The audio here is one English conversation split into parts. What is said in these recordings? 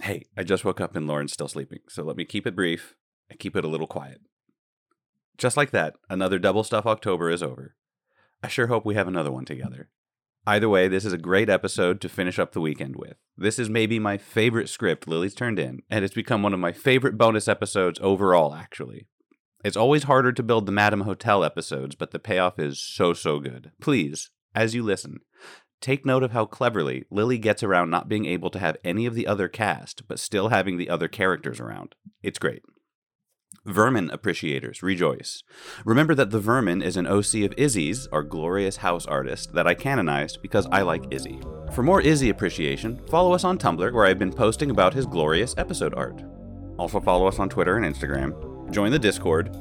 Hey, I just woke up and Lauren's still sleeping, so let me keep it brief and keep it a little quiet. Just like that, another Double Stuff October is over. I sure hope we have another one together. Either way, this is a great episode to finish up the weekend with. This is maybe my favorite script Lily's turned in, and it's become one of my favorite bonus episodes overall, actually. It's always harder to build the Madam Hotel episodes, but the payoff is so, so good. Please, as you listen, Take note of how cleverly Lily gets around not being able to have any of the other cast, but still having the other characters around. It's great. Vermin appreciators, rejoice. Remember that the Vermin is an OC of Izzy's, our glorious house artist, that I canonized because I like Izzy. For more Izzy appreciation, follow us on Tumblr, where I've been posting about his glorious episode art. Also, follow us on Twitter and Instagram. Join the Discord,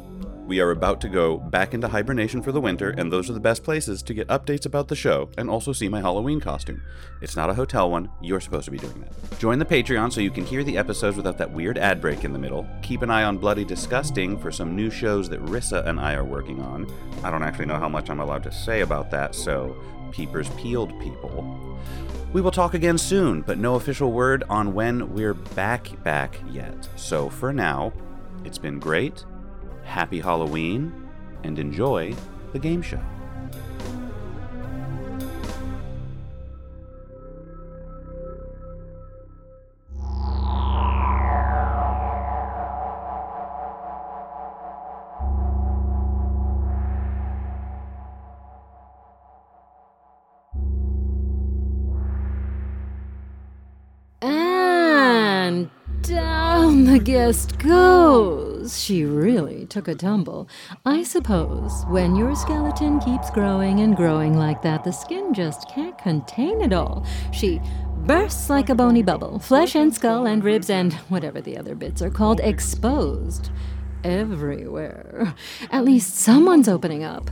we are about to go back into hibernation for the winter, and those are the best places to get updates about the show and also see my Halloween costume. It's not a hotel one, you're supposed to be doing that. Join the Patreon so you can hear the episodes without that weird ad break in the middle. Keep an eye on Bloody Disgusting for some new shows that Rissa and I are working on. I don't actually know how much I'm allowed to say about that, so peepers peeled people. We will talk again soon, but no official word on when we're back back yet. So for now, it's been great happy Halloween, and enjoy the game show. And down the guest goes. She really took a tumble. I suppose when your skeleton keeps growing and growing like that, the skin just can't contain it all. She bursts like a bony bubble, flesh and skull and ribs and whatever the other bits are called exposed. Everywhere. At least someone's opening up.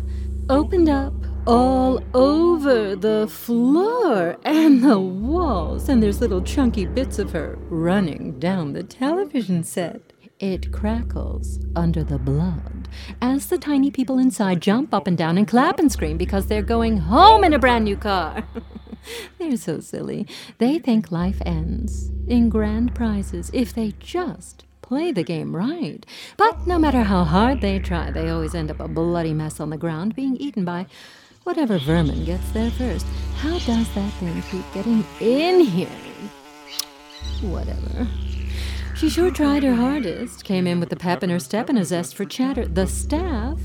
Opened up all over the floor and the walls, and there's little chunky bits of her running down the television set. It crackles under the blood as the tiny people inside jump up and down and clap and scream because they're going home in a brand new car. they're so silly. They think life ends in grand prizes if they just play the game right. But no matter how hard they try, they always end up a bloody mess on the ground being eaten by whatever vermin gets there first. How does that thing keep getting in here? Whatever. She sure tried her hardest, came in with a pep in her step and a zest for chatter. The staff,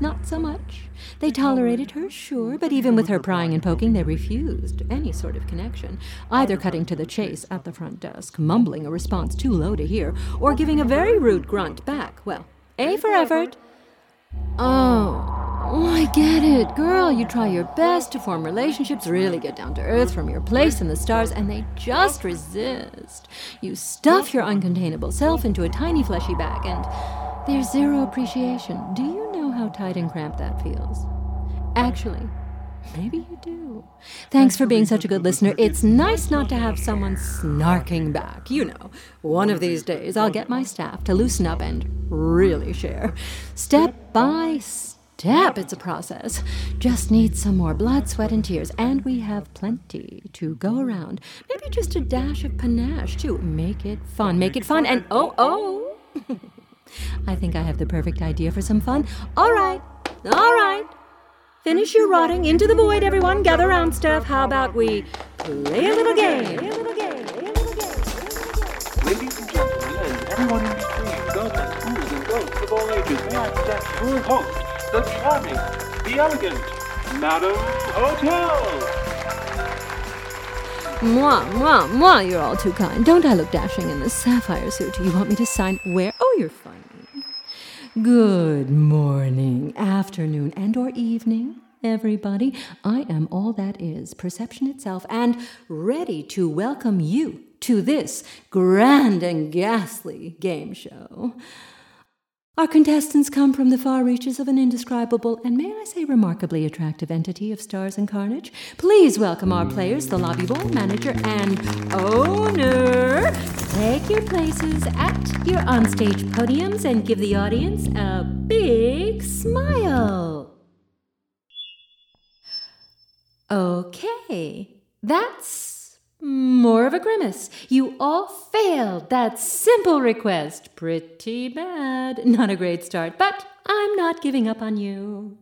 not so much. They tolerated her, sure, but even with her prying and poking, they refused any sort of connection, either cutting to the chase at the front desk, mumbling a response too low to hear, or giving a very rude grunt back. Well, A for effort. Oh, Oh, I get it. Girl, you try your best to form relationships, really get down to earth from your place in the stars, and they just resist. You stuff your uncontainable self into a tiny fleshy bag, and there's zero appreciation. Do you know how tight and cramped that feels? Actually, Maybe you do. Thanks for being such a good listener. It's nice not to have someone snarking back. You know, one of these days I'll get my staff to loosen up and really share. Step by step, it's a process. Just need some more blood, sweat, and tears, and we have plenty to go around. Maybe just a dash of panache, too. Make it fun. Make it fun. And oh, oh. I think I have the perfect idea for some fun. All right. All right. Finish your rotting into the void, everyone. Gather round, Steph. How about we play a little game? Play a little game. Play a little game. Ladies and gentlemen, and everyone in between, girls and fools and ghosts of all ages, may I present your host, the charming, the elegant, Madam Hotel! Moi, moi, moi, you're all too kind. Don't I look dashing in this sapphire suit? You want me to sign where? Oh, you're funny. Good morning, afternoon, and or evening, everybody. I am all that is, perception itself, and ready to welcome you to this grand and ghastly game show. Our contestants come from the far reaches of an indescribable and, may I say, remarkably attractive entity of stars and carnage. Please welcome our players, the lobby boy, manager, and owner. Take your places at your onstage podiums and give the audience a big smile. Okay, that's more of a grimace. You all failed that simple request. Pretty bad. Not a great start, but I'm not giving up on you.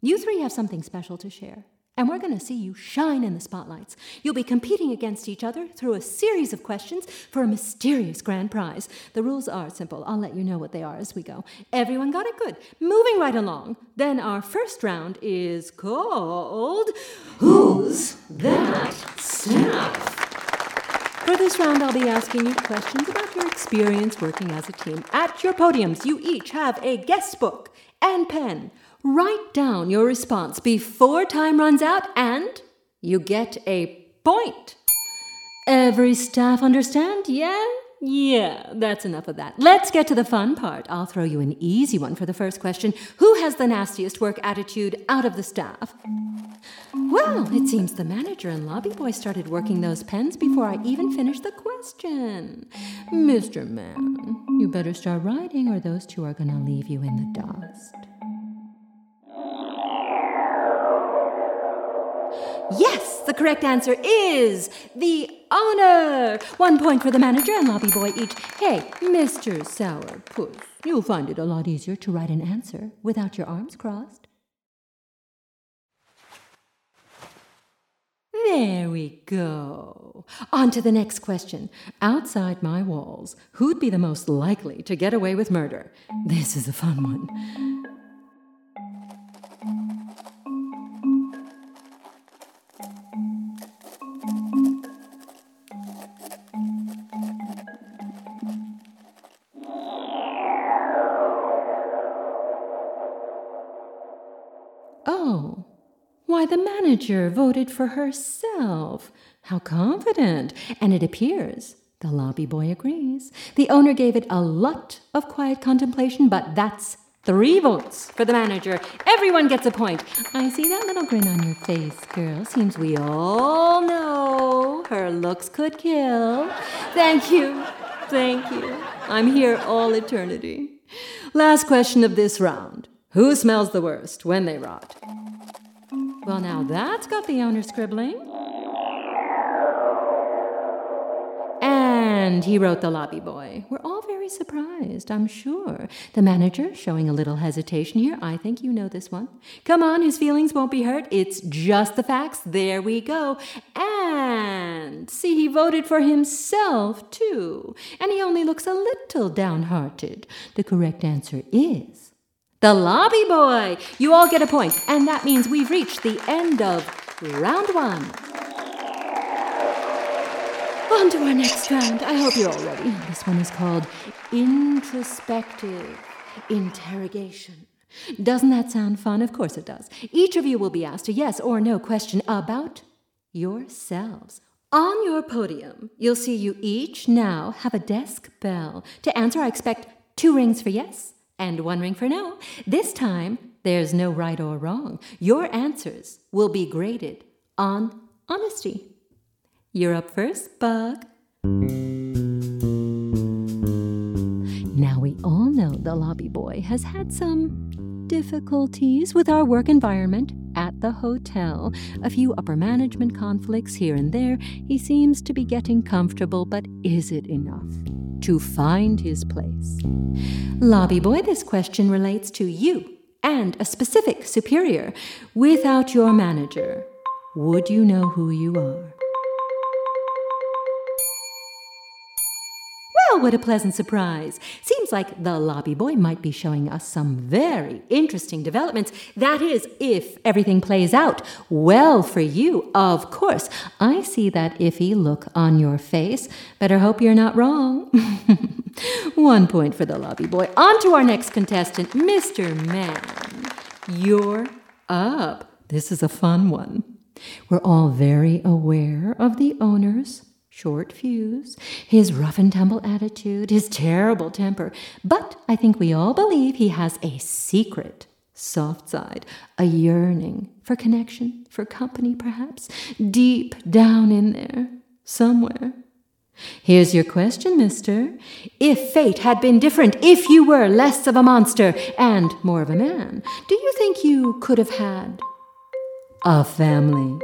You three have something special to share, and we're going to see you shine in the spotlights. You'll be competing against each other through a series of questions for a mysterious grand prize. The rules are simple. I'll let you know what they are as we go. Everyone got it good. Moving right along. Then our first round is called Who's That? For this round, I'll be asking you questions about your experience working as a team. At your podiums, you each have a guest book and pen. Write down your response before time runs out, and you get a point. Every staff understand? Yeah? Yeah, that's enough of that. Let's get to the fun part. I'll throw you an easy one for the first question. Who has the nastiest work attitude out of the staff? Well, it seems the manager and lobby boy started working those pens before I even finished the question. Mr. Man, you better start writing or those two are going to leave you in the dust. Yes, the correct answer is the owner. One point for the manager and lobby boy each. Hey, Mr. Sourpuss, you'll find it a lot easier to write an answer without your arms crossed. There we go. On to the next question. Outside my walls, who'd be the most likely to get away with murder? This is a fun one. Why, the manager voted for herself. How confident! And it appears the lobby boy agrees. The owner gave it a lot of quiet contemplation, but that's three votes for the manager. Everyone gets a point. I see that little grin on your face, girl. Seems we all know her looks could kill. Thank you. Thank you. I'm here all eternity. Last question of this round. Who smells the worst when they rot? Well, now that's got the owner scribbling. And he wrote the lobby boy. We're all very surprised, I'm sure. The manager showing a little hesitation here. I think you know this one. Come on, his feelings won't be hurt. It's just the facts. There we go. And see, he voted for himself, too. And he only looks a little downhearted. The correct answer is the lobby boy. You all get a point, and that means we've reached the end of round one. On to our next round. I hope you're all ready. This one is called introspective interrogation. Doesn't that sound fun? Of course it does. Each of you will be asked a yes or no question about yourselves. On your podium, you'll see you each now have a desk bell. To answer, I expect two rings for yes and one ring for no. This time, There's no right or wrong. Your answers will be graded on honesty. You're up first, Bug. Now, we all know the lobby boy has had some difficulties with our work environment at the hotel, a few upper management conflicts here and there. He seems to be getting comfortable, but is it enough to find his place? Lobby boy, this question relates to you and a specific superior. Without your manager, would you know who you are? Well, what a pleasant surprise. Seems like the lobby boy might be showing us some very interesting developments. That is, if everything plays out well for you, of course. I see that iffy look on your face. Better hope you're not wrong. One point for the lobby boy. On to our next contestant, Mr. Man. You're up. This is a fun one. We're all very aware of the owner's short fuse, his rough and tumble attitude, his terrible temper, but I think we all believe he has a secret soft side, a yearning for connection, for company, perhaps, deep down in there, somewhere. Here's your question, mister. If fate had been different, if you were less of a monster and more of a man, do you think you could have had a family?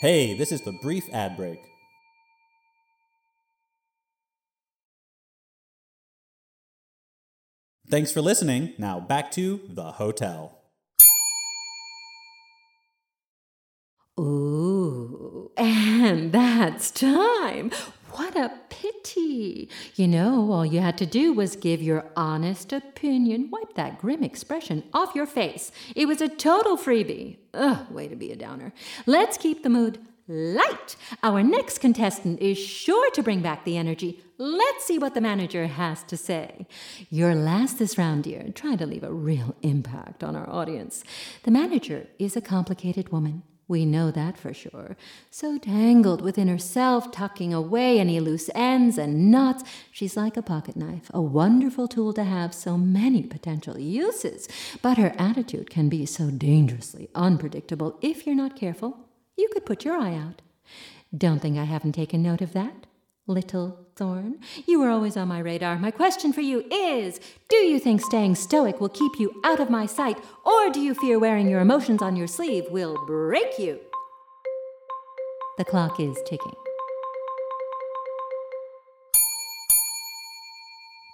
Hey, this is the brief ad break. Thanks for listening. Now back to the hotel. Ooh, and that's time. What a pity. You know, all you had to do was give your honest opinion, wipe that grim expression off your face. It was a total freebie. Ugh, way to be a downer. Let's keep the mood light. Our next contestant is sure to bring back the energy. Let's see what the manager has to say. You're last this round, dear. Try to leave a real impact on our audience. The manager is a complicated woman. We know that for sure. So tangled within herself, tucking away any loose ends and knots, she's like a pocket knife, a wonderful tool to have so many potential uses. But her attitude can be so dangerously unpredictable if you're not careful. You could put your eye out. Don't think I haven't taken note of that. Little Thorn, you were always on my radar. My question for you is Do you think staying stoic will keep you out of my sight, or do you fear wearing your emotions on your sleeve will break you? The clock is ticking.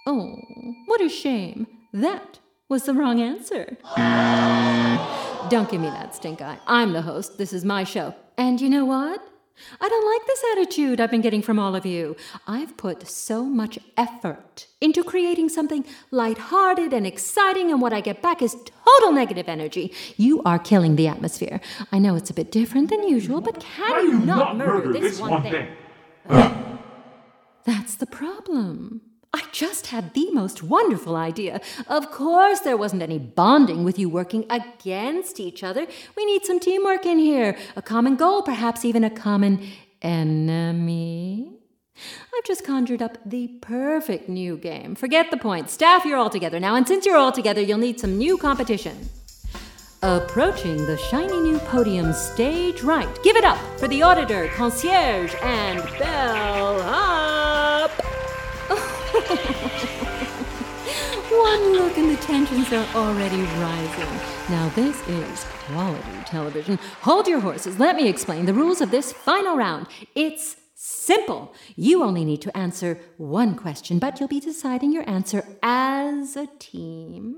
Oh, what a shame. That was the wrong answer. Don't give me that stink eye. I'm the host. This is my show. And you know what? I don't like this attitude I've been getting from all of you. I've put so much effort into creating something lighthearted and exciting, and what I get back is total negative energy. You are killing the atmosphere. I know it's a bit different than usual, but can you not, murder, this, one, thing? That's the problem. I just had the most wonderful idea. Of course, there wasn't any bonding with you working against each other. We need some teamwork in here, a common goal, perhaps even a common enemy. I've just conjured up the perfect new game. Forget the point. Staff, you're all together now, and since you're all together, you'll need some new competition. Approaching the shiny new podium stage right. Give it up for the auditor, concierge, and bell. One look and the tensions are already rising. Now, this is quality television. Hold your horses. Let me explain the rules of this final round. It's simple. You only need to answer one question, but you'll be deciding your answer as a team.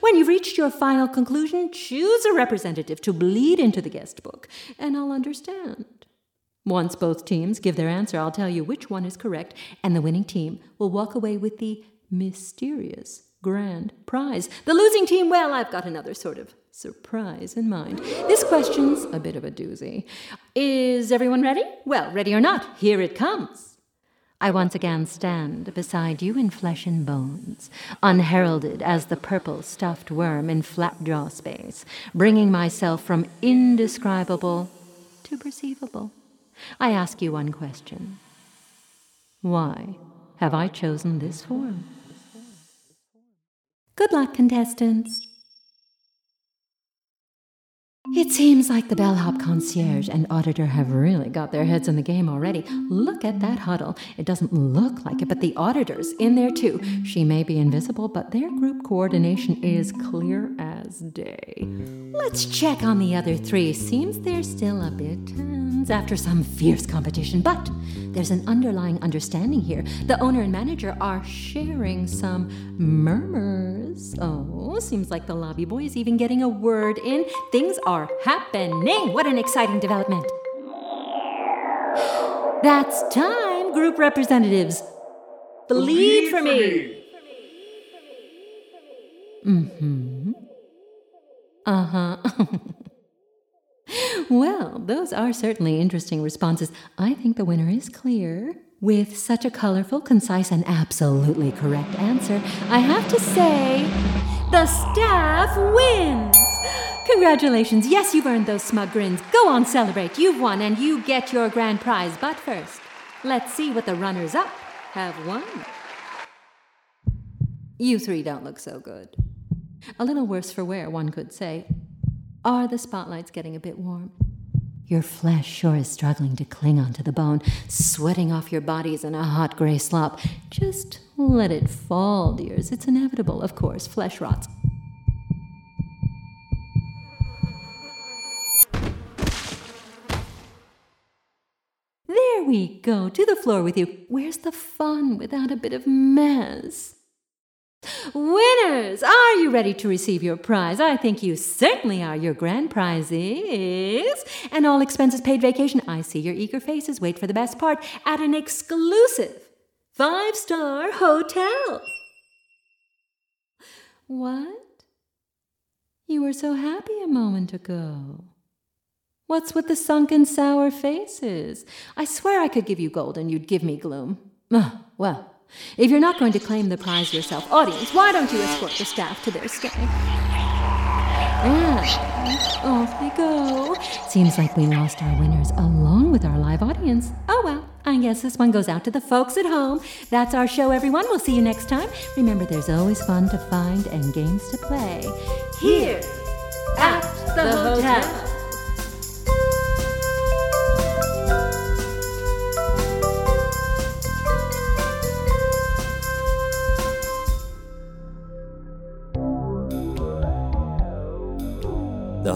When you've reached your final conclusion, choose a representative to bleed into the guest book, and I'll understand. Once both teams give their answer, I'll tell you which one is correct, and the winning team will walk away with the mysterious grand prize. The losing team, well, I've got another sort of surprise in mind. This question's a bit of a doozy. Is everyone ready? Well, ready or not, here it comes. I once again stand beside you in flesh and bones, unheralded as the purple stuffed worm in flapjaw space, bringing myself from indescribable to perceivable. I ask you one question Why have I chosen this form? Good luck, contestants. It seems like the bellhop concierge and auditor have really got their heads in the game already. Look at that huddle. It doesn't look like it, but the auditor's in there too. She may be invisible, but their group coordination is clear as day. Let's check on the other three. Seems they're still a bit tense after some fierce competition, but there's an underlying understanding here. The owner and manager are sharing some murmurs. Oh, seems like the lobby boy is even getting a word in. Things are happening. What an exciting development. That's time, group representatives. Bleed for me. Mm-hmm. Uh-huh. well, those are certainly interesting responses. I think the winner is clear. With such a colorful, concise, and absolutely correct answer, I have to say, the staff wins! Congratulations, yes, you've earned those smug grins. Go on, celebrate. You've won, and you get your grand prize. But first, let's see what the runners up have won. You three don't look so good. A little worse for wear, one could say. Are the spotlights getting a bit warm? Your flesh sure is struggling to cling onto the bone, sweating off your bodies in a hot gray slop. Just let it fall, dears. It's inevitable, of course. Flesh rots. We go. To the floor with you. Where's the fun without a bit of mess? Winners, are you ready to receive your prize? I think you certainly are. Your grand prize is an all expenses paid vacation. I see your eager faces. Wait for the best part at an exclusive five star hotel. What? You were so happy a moment ago. What's with the sunken, sour faces? I swear I could give you gold and you'd give me gloom. Oh, well, if you're not going to claim the prize yourself, audience, why don't you escort the staff to their stay? Ah, off they go. Seems like we lost our winners along with our live audience. Oh well, I guess this one goes out to the folks at home. That's our show, everyone. We'll see you next time. Remember, there's always fun to find and games to play here at the hotel.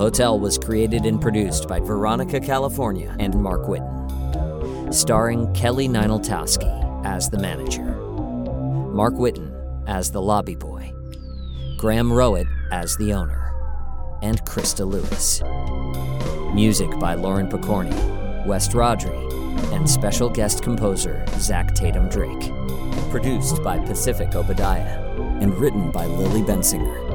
Hotel was created and produced by Veronica California and Mark Whitten. Starring Kelly Nienaltowski as the manager, Mark Whitten as the lobby boy, Graham Rowat as the owner, and Krista Lewis. Music by Lauren Pokorney, West Rodri, and special guest composer Zach Tatom Drake. Produced by Pacific Obadiah and written by Lily Bensinger.